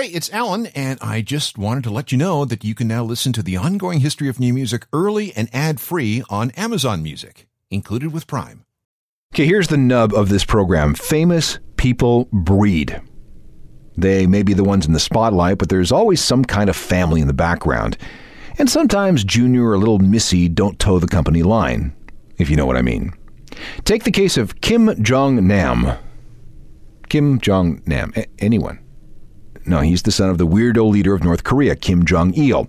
Hey, it's Alan, and I just wanted to let you know that you can now listen to the ongoing history of new music early and ad free on Amazon Music, included with Prime. Okay, here's the nub of this program Famous People Breed. They may be the ones in the spotlight, but there's always some kind of family in the background. And sometimes Junior or little Missy don't toe the company line, if you know what I mean. Take the case of Kim Jong Nam. Kim Jong Nam. A- anyone? No, he's the son of the weirdo leader of North Korea, Kim Jong il.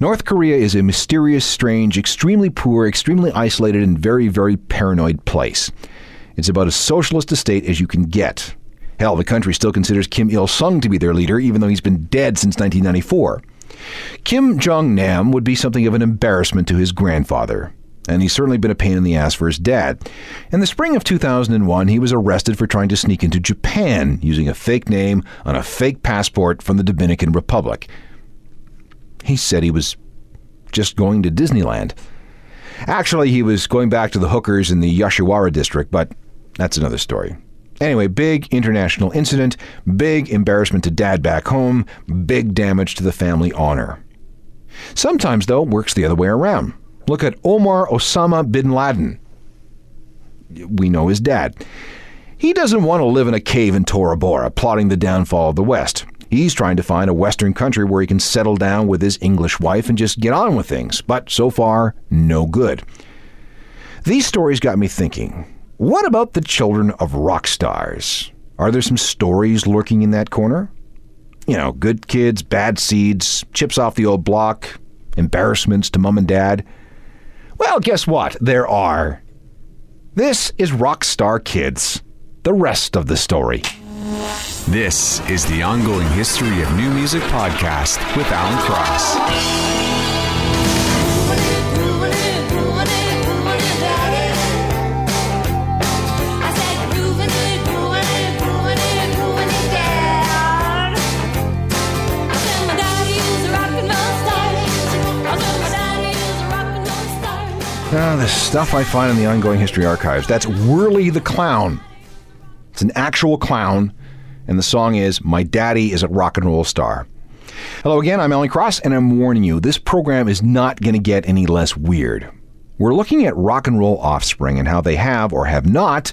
North Korea is a mysterious, strange, extremely poor, extremely isolated, and very, very paranoid place. It's about as socialist a state as you can get. Hell, the country still considers Kim Il sung to be their leader, even though he's been dead since 1994. Kim Jong Nam would be something of an embarrassment to his grandfather and he's certainly been a pain in the ass for his dad. In the spring of 2001, he was arrested for trying to sneak into Japan using a fake name on a fake passport from the Dominican Republic. He said he was just going to Disneyland. Actually, he was going back to the hookers in the Yoshiwara district, but that's another story. Anyway, big international incident, big embarrassment to dad back home, big damage to the family honor. Sometimes, though, works the other way around. Look at Omar Osama bin Laden. We know his dad. He doesn't want to live in a cave in Tora Bora, plotting the downfall of the West. He's trying to find a Western country where he can settle down with his English wife and just get on with things. But so far, no good. These stories got me thinking what about the children of rock stars? Are there some stories lurking in that corner? You know, good kids, bad seeds, chips off the old block, embarrassments to mom and dad. Well, guess what? There are. This is Rockstar Kids. The rest of the story. This is the ongoing history of new music podcast with Alan Cross. Ah, the stuff I find in the ongoing history archives. That's Whirly the Clown. It's an actual clown, and the song is My Daddy is a Rock and Roll Star. Hello again, I'm Alan Cross, and I'm warning you, this program is not going to get any less weird. We're looking at rock and roll offspring and how they have or have not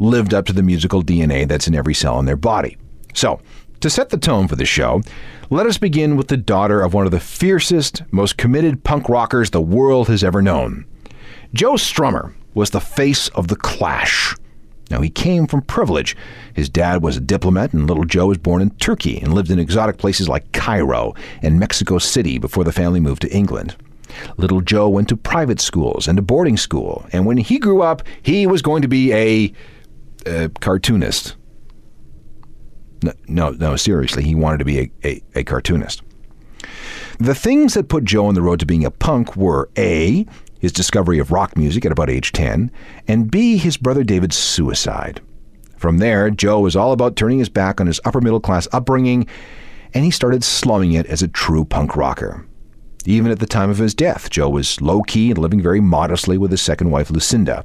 lived up to the musical DNA that's in every cell in their body. So, to set the tone for the show, let us begin with the daughter of one of the fiercest, most committed punk rockers the world has ever known. Joe Strummer was the face of the Clash. Now, he came from privilege. His dad was a diplomat, and little Joe was born in Turkey and lived in exotic places like Cairo and Mexico City before the family moved to England. Little Joe went to private schools and a boarding school, and when he grew up, he was going to be a, a cartoonist. No, no, no, seriously, he wanted to be a, a, a cartoonist. The things that put Joe on the road to being a punk were A, his discovery of rock music at about age 10, and B, his brother David's suicide. From there, Joe was all about turning his back on his upper middle class upbringing, and he started slumming it as a true punk rocker. Even at the time of his death, Joe was low key and living very modestly with his second wife, Lucinda.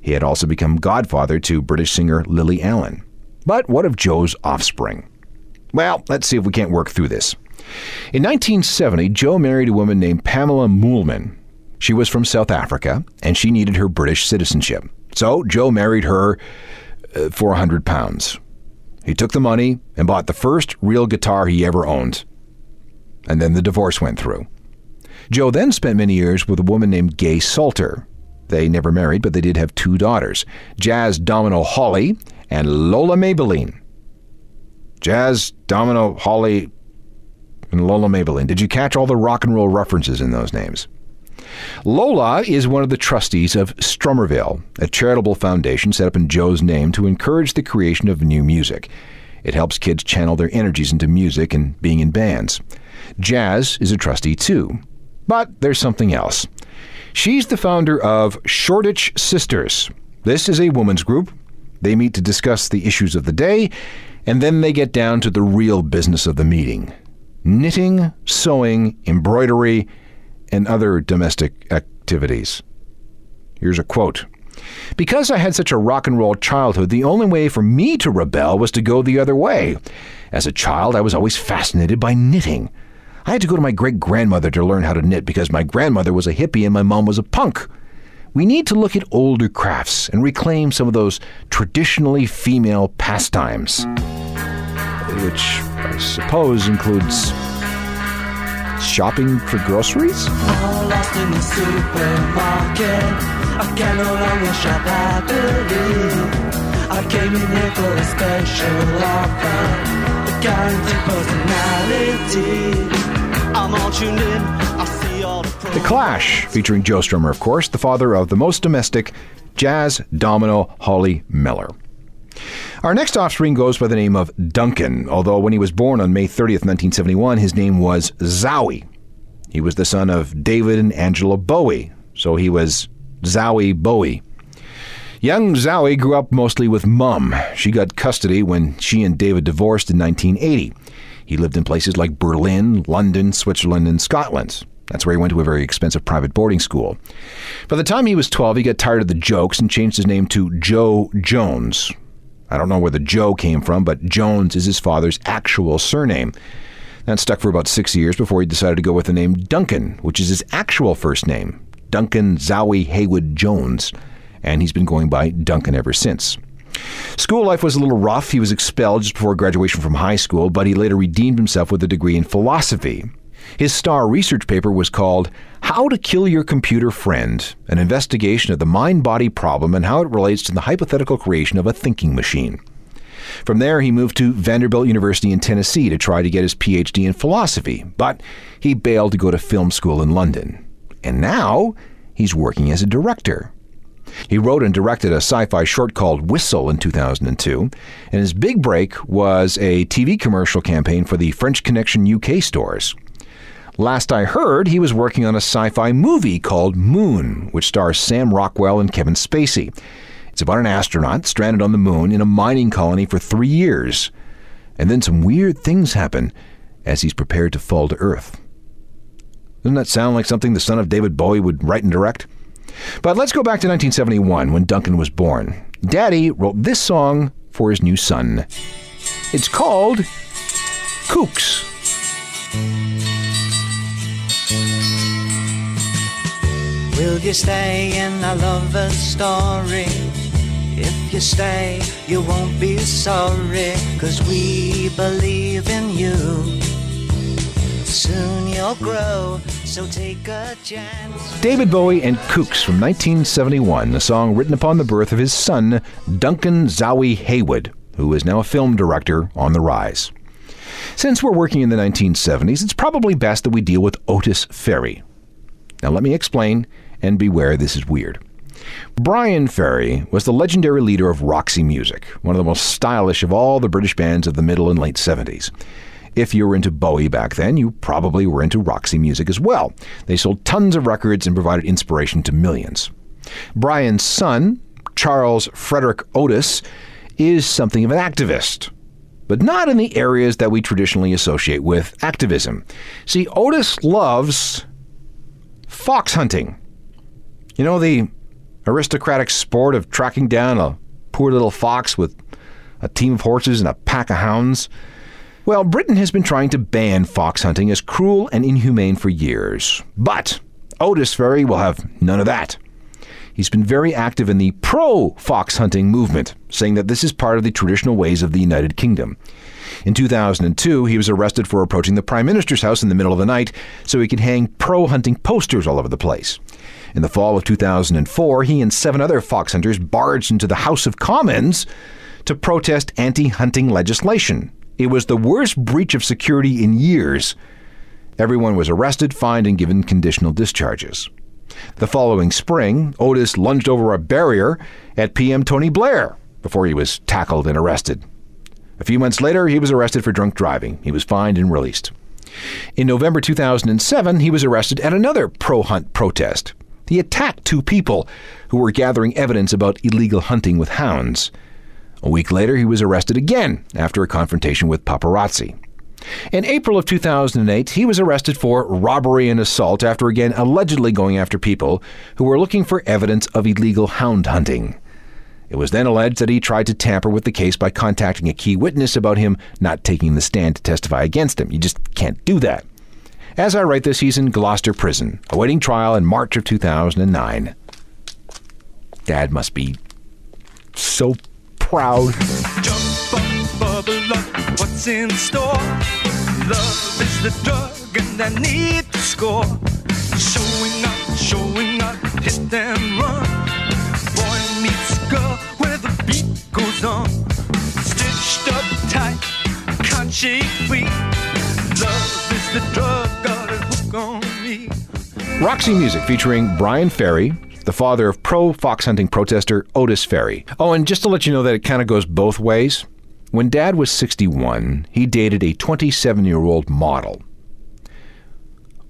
He had also become godfather to British singer Lily Allen. But what of Joe's offspring? Well, let's see if we can't work through this. In 1970, Joe married a woman named Pamela Moolman, she was from South Africa and she needed her British citizenship. So Joe married her uh, for a hundred pounds. He took the money and bought the first real guitar he ever owned. And then the divorce went through. Joe then spent many years with a woman named Gay Salter. They never married, but they did have two daughters Jazz Domino Holly and Lola Maybelline. Jazz Domino Holly and Lola Maybelline. Did you catch all the rock and roll references in those names? Lola is one of the trustees of Strummerville, a charitable foundation set up in Joe's name to encourage the creation of new music. It helps kids channel their energies into music and being in bands. Jazz is a trustee too. But there's something else. She's the founder of Shoreditch Sisters. This is a women's group. They meet to discuss the issues of the day, and then they get down to the real business of the meeting knitting, sewing, embroidery, and other domestic activities. Here's a quote Because I had such a rock and roll childhood, the only way for me to rebel was to go the other way. As a child, I was always fascinated by knitting. I had to go to my great grandmother to learn how to knit because my grandmother was a hippie and my mom was a punk. We need to look at older crafts and reclaim some of those traditionally female pastimes, which I suppose includes shopping for groceries? The. I came in a special offer. Guaranteed personality. I'm all tuned in. The The Clash, featuring Joe Strummer, of course, the father of the most domestic Jazz Domino Holly Mellor. Our next offspring goes by the name of Duncan, although when he was born on May 30th, 1971, his name was Zowie. He was the son of David and Angela Bowie, so he was Zowie Bowie. Young Zowie grew up mostly with mum. She got custody when she and David divorced in 1980. He lived in places like Berlin, London, Switzerland, and Scotland. That's where he went to a very expensive private boarding school. By the time he was 12, he got tired of the jokes and changed his name to Joe Jones. I don't know where the Joe came from, but Jones is his father's actual surname. That stuck for about six years before he decided to go with the name Duncan, which is his actual first name, Duncan Zowie Haywood Jones. And he's been going by Duncan ever since. School life was a little rough. He was expelled just before graduation from high school, but he later redeemed himself with a degree in philosophy. His star research paper was called How to Kill Your Computer Friend An Investigation of the Mind Body Problem and How It Relates to the Hypothetical Creation of a Thinking Machine. From there, he moved to Vanderbilt University in Tennessee to try to get his PhD in philosophy, but he bailed to go to film school in London. And now he's working as a director. He wrote and directed a sci fi short called Whistle in 2002, and his big break was a TV commercial campaign for the French Connection UK stores. Last I heard, he was working on a sci fi movie called Moon, which stars Sam Rockwell and Kevin Spacey. It's about an astronaut stranded on the moon in a mining colony for three years. And then some weird things happen as he's prepared to fall to Earth. Doesn't that sound like something the son of David Bowie would write and direct? But let's go back to 1971 when Duncan was born. Daddy wrote this song for his new son. It's called Kooks. Will you stay in our lover's story? If you stay, you won't be sorry, cause we believe in you. Soon you'll grow, so take a chance. David Bowie and Kooks from 1971, a song written upon the birth of his son, Duncan Zowie Haywood, who is now a film director on the rise. Since we're working in the 1970s, it's probably best that we deal with Otis Ferry. Now, let me explain, and beware this is weird. Bryan Ferry was the legendary leader of Roxy Music, one of the most stylish of all the British bands of the middle and late 70s. If you were into Bowie back then, you probably were into Roxy Music as well. They sold tons of records and provided inspiration to millions. Bryan's son, Charles Frederick Otis, is something of an activist, but not in the areas that we traditionally associate with activism. See, Otis loves fox hunting. You know, the aristocratic sport of tracking down a poor little fox with a team of horses and a pack of hounds? Well, Britain has been trying to ban fox hunting as cruel and inhumane for years. But Otis Ferry will have none of that. He's been very active in the pro fox hunting movement, saying that this is part of the traditional ways of the United Kingdom. In 2002, he was arrested for approaching the Prime Minister's house in the middle of the night so he could hang pro hunting posters all over the place. In the fall of 2004, he and seven other fox hunters barged into the House of Commons to protest anti hunting legislation. It was the worst breach of security in years. Everyone was arrested, fined, and given conditional discharges. The following spring, Otis lunged over a barrier at PM Tony Blair before he was tackled and arrested. A few months later, he was arrested for drunk driving. He was fined and released. In November 2007, he was arrested at another pro hunt protest. He attacked two people who were gathering evidence about illegal hunting with hounds. A week later, he was arrested again after a confrontation with paparazzi. In April of 2008, he was arrested for robbery and assault after again allegedly going after people who were looking for evidence of illegal hound hunting. It was then alleged that he tried to tamper with the case by contacting a key witness about him not taking the stand to testify against him. You just can't do that. As I write this, he's in Gloucester Prison, awaiting trial in March of 2009. Dad must be so proud. Jump up, bubble up, what's in store? Love is the drug and I need to score. Showing up, showing up, hit and run. Shake. Love is the drug, on me. Roxy Music featuring Bryan Ferry, the father of pro fox hunting protester Otis Ferry. Oh, and just to let you know that it kind of goes both ways, when dad was 61, he dated a 27 year old model.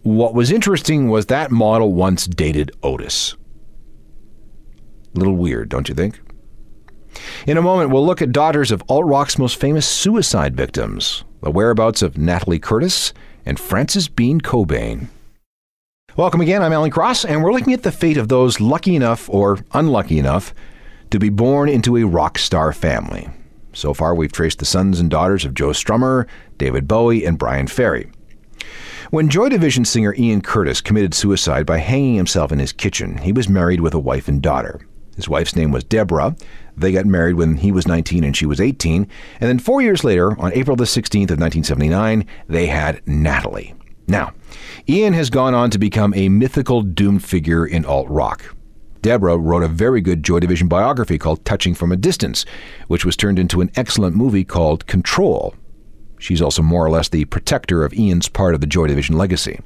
What was interesting was that model once dated Otis. A little weird, don't you think? In a moment, we'll look at daughters of alt rock's most famous suicide victims, the whereabouts of Natalie Curtis and Frances Bean Cobain. Welcome again. I'm Alan Cross, and we're looking at the fate of those lucky enough or unlucky enough to be born into a rock star family. So far, we've traced the sons and daughters of Joe Strummer, David Bowie, and Bryan Ferry. When Joy Division singer Ian Curtis committed suicide by hanging himself in his kitchen, he was married with a wife and daughter. His wife's name was Deborah. They got married when he was 19 and she was 18. And then four years later, on April the 16th of 1979, they had Natalie. Now, Ian has gone on to become a mythical doomed figure in alt rock. Deborah wrote a very good Joy Division biography called Touching from a Distance, which was turned into an excellent movie called Control. She's also more or less the protector of Ian's part of the Joy Division legacy.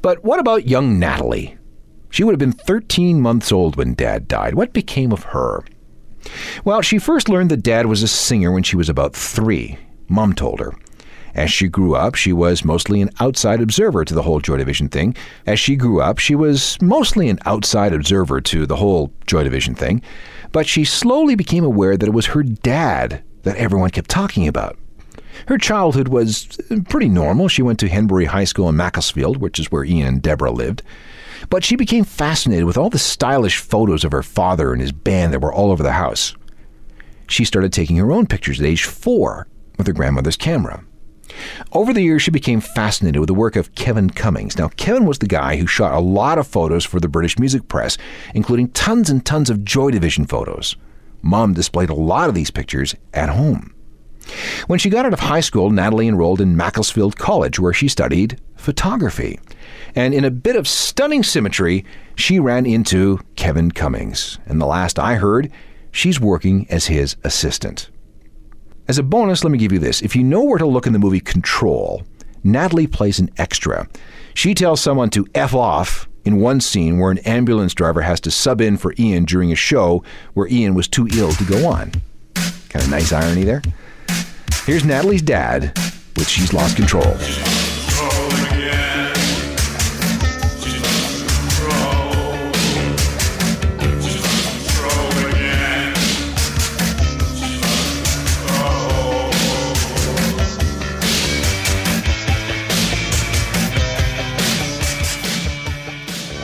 But what about young Natalie? She would have been 13 months old when Dad died. What became of her? Well, she first learned that Dad was a singer when she was about three. Mom told her. As she grew up, she was mostly an outside observer to the whole Joy Division thing. As she grew up, she was mostly an outside observer to the whole Joy Division thing. But she slowly became aware that it was her dad that everyone kept talking about. Her childhood was pretty normal. She went to Henbury High School in Macclesfield, which is where Ian and Deborah lived. But she became fascinated with all the stylish photos of her father and his band that were all over the house. She started taking her own pictures at age four with her grandmother's camera. Over the years, she became fascinated with the work of Kevin Cummins. Now, Kevin was the guy who shot a lot of photos for the British music press, including tons and tons of Joy Division photos. Mom displayed a lot of these pictures at home. When she got out of high school, Natalie enrolled in Macclesfield College, where she studied photography. And in a bit of stunning symmetry, she ran into Kevin Cummins. And the last I heard, she's working as his assistant. As a bonus, let me give you this. If you know where to look in the movie Control, Natalie plays an extra. She tells someone to F off in one scene where an ambulance driver has to sub in for Ian during a show where Ian was too ill to go on. Kind of nice irony there. Here's Natalie's dad with She's Lost Control.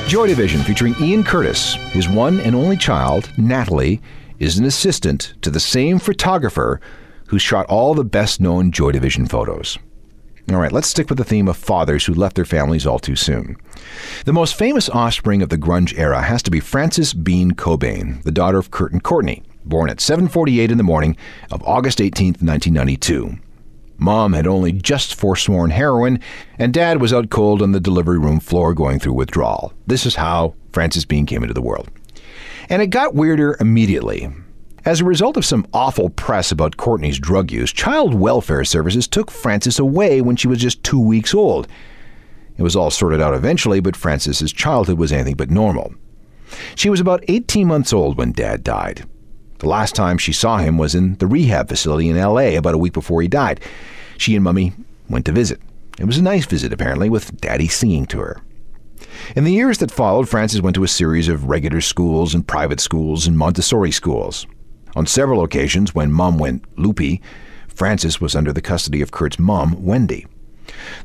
Joy Division featuring Ian Curtis. His one and only child, Natalie, is an assistant to the same photographer who shot all the best known Joy Division photos. All right, let's stick with the theme of fathers who left their families all too soon. The most famous offspring of the grunge era has to be Frances Bean Cobain, the daughter of Kurt and Courtney, born at 7:48 in the morning of August 18, 1992. Mom had only just forsworn heroin, and Dad was out cold on the delivery room floor going through withdrawal. This is how Frances Bean came into the world. And it got weirder immediately. As a result of some awful press about Courtney's drug use, Child Welfare Services took Frances away when she was just two weeks old. It was all sorted out eventually, but Frances's childhood was anything but normal. She was about 18 months old when Dad died. The last time she saw him was in the rehab facility in LA about a week before he died. She and Mummy went to visit. It was a nice visit, apparently, with Daddy singing to her. In the years that followed, Frances went to a series of regular schools and private schools and Montessori schools. On several occasions, when Mom went loopy, Frances was under the custody of Kurt's mom, Wendy.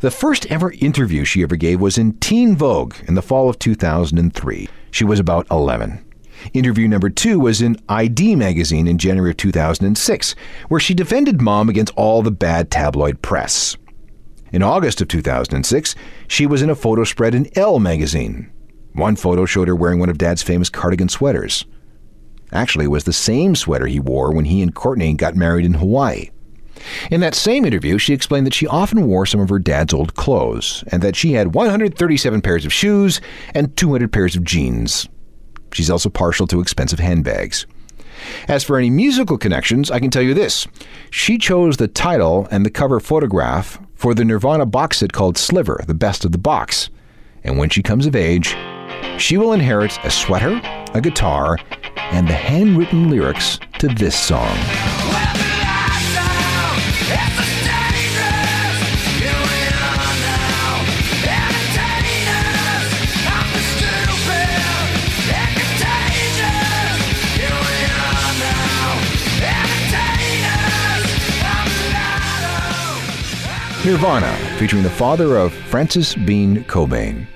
The first ever interview she ever gave was in Teen Vogue in the fall of 2003. She was about 11. Interview number two was in ID magazine in January of 2006, where she defended mom against all the bad tabloid press. In August of 2006, she was in a photo spread in Elle magazine. One photo showed her wearing one of Dad's famous cardigan sweaters. Actually, was the same sweater he wore when he and Courtney got married in Hawaii. In that same interview, she explained that she often wore some of her dad's old clothes and that she had 137 pairs of shoes and 200 pairs of jeans. She's also partial to expensive handbags. As for any musical connections, I can tell you this. She chose the title and the cover photograph for the Nirvana box set called Sliver, the best of the box. And when she comes of age, she will inherit a sweater, a guitar, and the handwritten lyrics to this song. Nirvana, featuring the father of Frances Bean Cobain.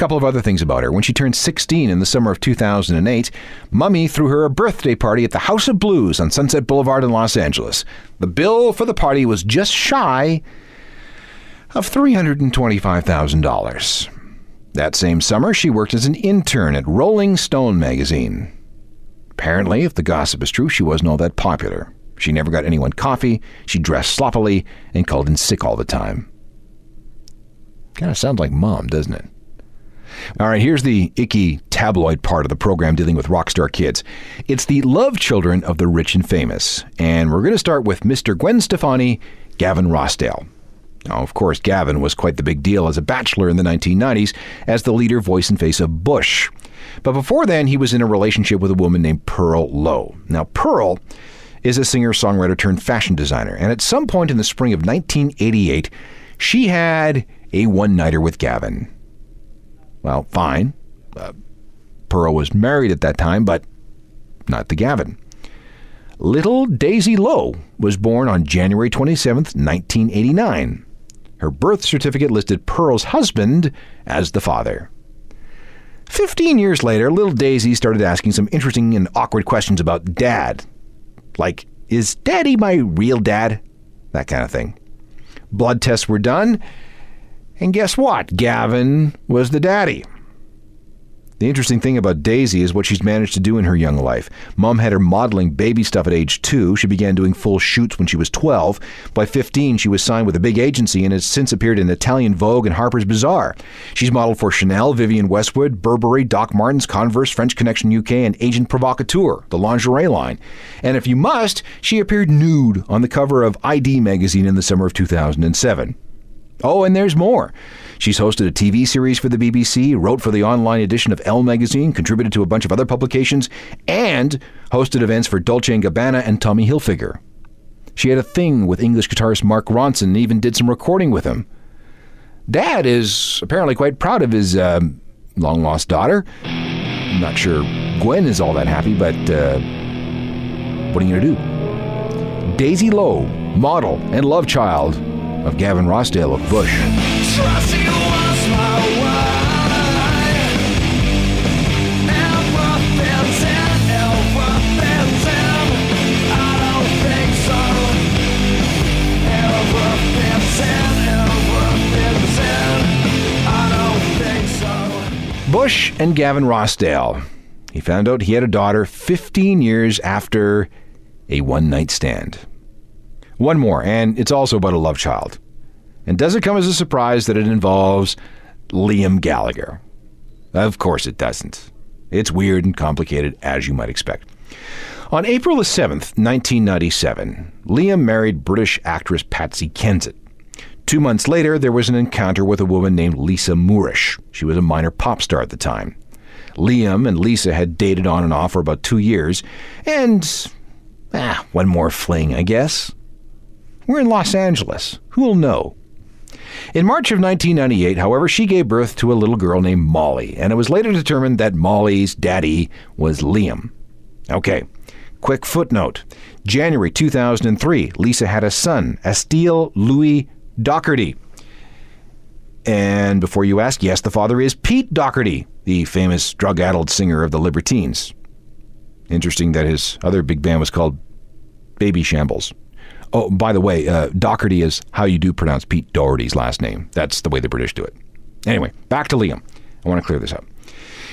Couple of other things about her. When she turned 16 in the summer of 2008, Mummy threw her a birthday party at the House of Blues on Sunset Boulevard in Los Angeles. The bill for the party was just shy of $325,000. That same summer, she worked as an intern at Rolling Stone magazine. Apparently, if the gossip is true, she wasn't all that popular. She never got anyone coffee, she dressed sloppily, and called in sick all the time. Kind of sounds like mom, doesn't it? All right, here's the icky tabloid part of the program dealing with rock star kids. It's the love children of the rich and famous. And we're going to start with Mr. Gwen Stefani, Gavin Rossdale. Now, of course, Gavin was quite the big deal as a bachelor in the 1990s as the leader, voice, and face of Bush. But before then, he was in a relationship with a woman named Pearl Lowe. Now, Pearl is a singer songwriter turned fashion designer. And at some point in the spring of 1988, she had a one nighter with Gavin. Well, fine. Uh, Pearl was married at that time, but not to Gavin. Little Daisy Lowe was born on January 27, 1989. Her birth certificate listed Pearl's husband as the father. Fifteen years later, little Daisy started asking some interesting and awkward questions about dad. Like, is daddy my real dad? That kind of thing. Blood tests were done, and guess what? Gavin was the daddy. The interesting thing about Daisy is what she's managed to do in her young life. Mom had her modeling baby stuff at age two. She began doing full shoots when she was 12. By 15, she was signed with a big agency and has since appeared in Italian Vogue and Harper's Bazaar. She's modeled for Chanel, Vivienne Westwood, Burberry, Doc Martens, Converse, French Connection UK, and Agent Provocateur, the lingerie line. And if you must, she appeared nude on the cover of ID magazine in the summer of 2007. Oh, and there's more. She's hosted a TV series for the BBC, wrote for the online edition of Elle magazine, contributed to a bunch of other publications, and hosted events for Dolce & Gabbana and Tommy Hilfiger. She had a thing with English guitarist Mark Ronson and even did some recording with him. Dad is apparently quite proud of his uh, long lost daughter. I'm not sure Gwen is all that happy, but uh, what are you going to do? Daisy Lowe, model and love child of Gavin Rossdale of Bush. Bush and Gavin Rossdale. He found out he had a daughter 15 years after a one night stand. One more, and it's also about a love child. And does it come as a surprise that it involves Liam Gallagher? Of course it doesn't. It's weird and complicated, as you might expect. On April the 7th, 1997, Liam married British actress Patsy Kensit. Two months later, there was an encounter with a woman named Lisa Moorish. She was a minor pop star at the time. Liam and Lisa had dated on and off for about two years, and ah, one more fling, I guess. We're in Los Angeles. Who'll know? In March of 1998, however, she gave birth to a little girl named Molly, and it was later determined that Molly's daddy was Liam. Okay, Quick footnote January 2003, Lisa had a son, Asteel Louis Docherty. And before you ask, yes, the father is Pete Docherty, the famous drug addled singer of the Libertines. Interesting that his other big band was called Babyshambles. Oh, by the way, uh, Docherty is how you do pronounce Pete Doherty's last name. That's the way the British do it. Anyway, back to Liam. I want to clear this up.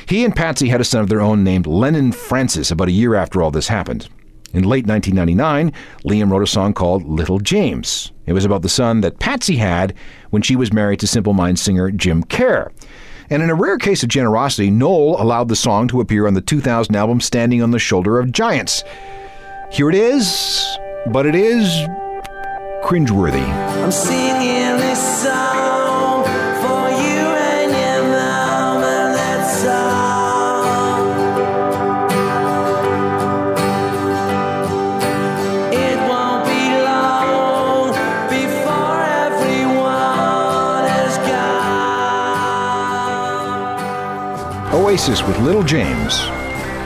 He and Patsy had a son of their own named Lennon Francis about a year after all this happened. In late 1999, Liam wrote a song called Little James. It was about the son that Patsy had when she was married to Simple Minds singer Jim Kerr. And in a rare case of generosity, Noel allowed the song to appear on the 2000 album Standing on the Shoulder of Giants. Here it is, but it is cringeworthy. I'm singing this song for you and your mom, and that's all. It won't be long before everyone is gone. Oasis with Little James,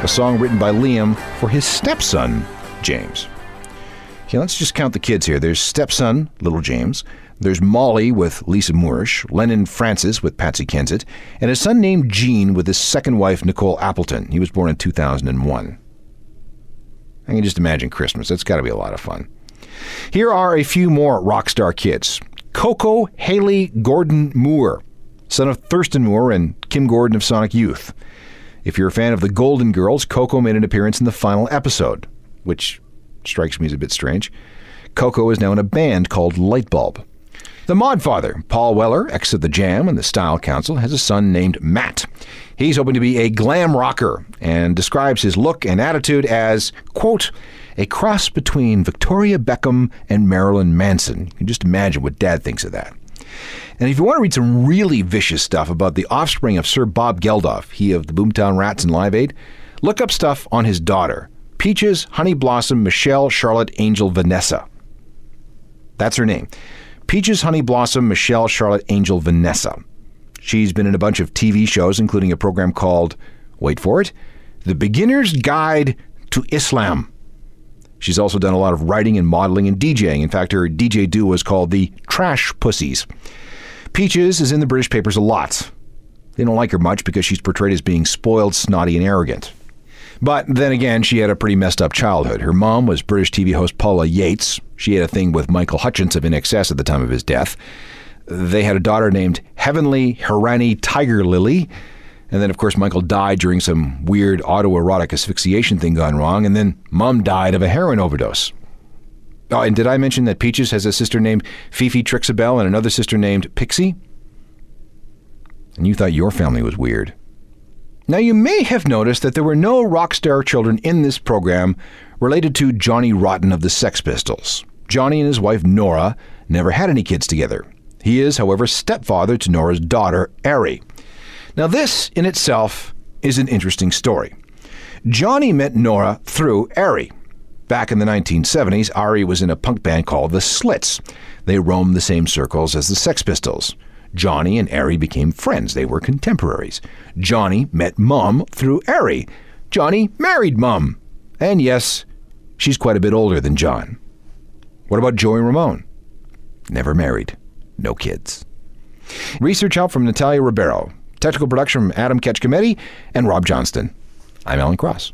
a song written by Liam for his stepson, James. Okay, let's just count the kids here. There's stepson, Little James. There's Molly with Lisa Moorish, Lennon Francis with Patsy Kensit, and a son named Gene with his second wife, Nicole Appleton. He was born in 2001. I can just imagine Christmas. That's got to be a lot of fun. Here are a few more rock star kids. Coco Haley Gordon Moore, son of Thurston Moore and Kim Gordon of Sonic Youth. If you're a fan of the Golden Girls, Coco made an appearance in the final episode, which strikes me as a bit strange. Coco is now in a band called Lightbulb. The Mod Father, Paul Weller, ex of the Jam and the Style Council, has a son named Matt. He's hoping to be a glam rocker and describes his look and attitude as, quote, a cross between Victoria Beckham and Marilyn Manson. You can just imagine what dad thinks of that. And if you want to read some really vicious stuff about the offspring of Sir Bob Geldof, he of the Boomtown Rats and Live Aid, look up stuff on his daughter, Peaches, Honey Blossom, Michelle, Charlotte, Angel, Vanessa. That's her name. Peaches, Honey Blossom, Michelle, Charlotte, Angel, Vanessa. She's been in a bunch of TV shows, including a program called, wait for it, The Beginner's Guide to Islam. She's also done a lot of writing and modeling and DJing. In fact, her DJ duo was called the Trash Pussies. Peaches is in the British papers a lot. They don't like her much because she's portrayed as being spoiled, snotty, and arrogant. But then again, she had a pretty messed up childhood. Her mom was British TV host Paula Yates. She had a thing with Michael Hutchence of INXS at the time of his death. They had a daughter named Heavenly Hiraani Tiger Lily. And then, of course, Michael died during some weird autoerotic asphyxiation thing gone wrong. And then mom died of a heroin overdose. Oh, and did I mention that Peaches has a sister named Fifi Trixibelle and another sister named Pixie? And you thought your family was weird. Now, you may have noticed that there were no rock star children in this program related to Johnny Rotten of the Sex Pistols. Johnny and his wife Nora never had any kids together. He is, however, stepfather to Nora's daughter, Ari. Now, this in itself is an interesting story. Johnny met Nora through Ari. Back in the 1970s, Ari was in a punk band called the Slits. They roamed the same circles as the Sex Pistols. Johnny and Ari became friends. They were contemporaries. Johnny met Mom through Ari. Johnny married Mom. And yes, she's quite a bit older than John. What about Joey Ramone? Never married. No kids. Research help from Natalia Ribeiro. Technical production from Adam Ketchcometti and Rob Johnston. I'm Alan Cross.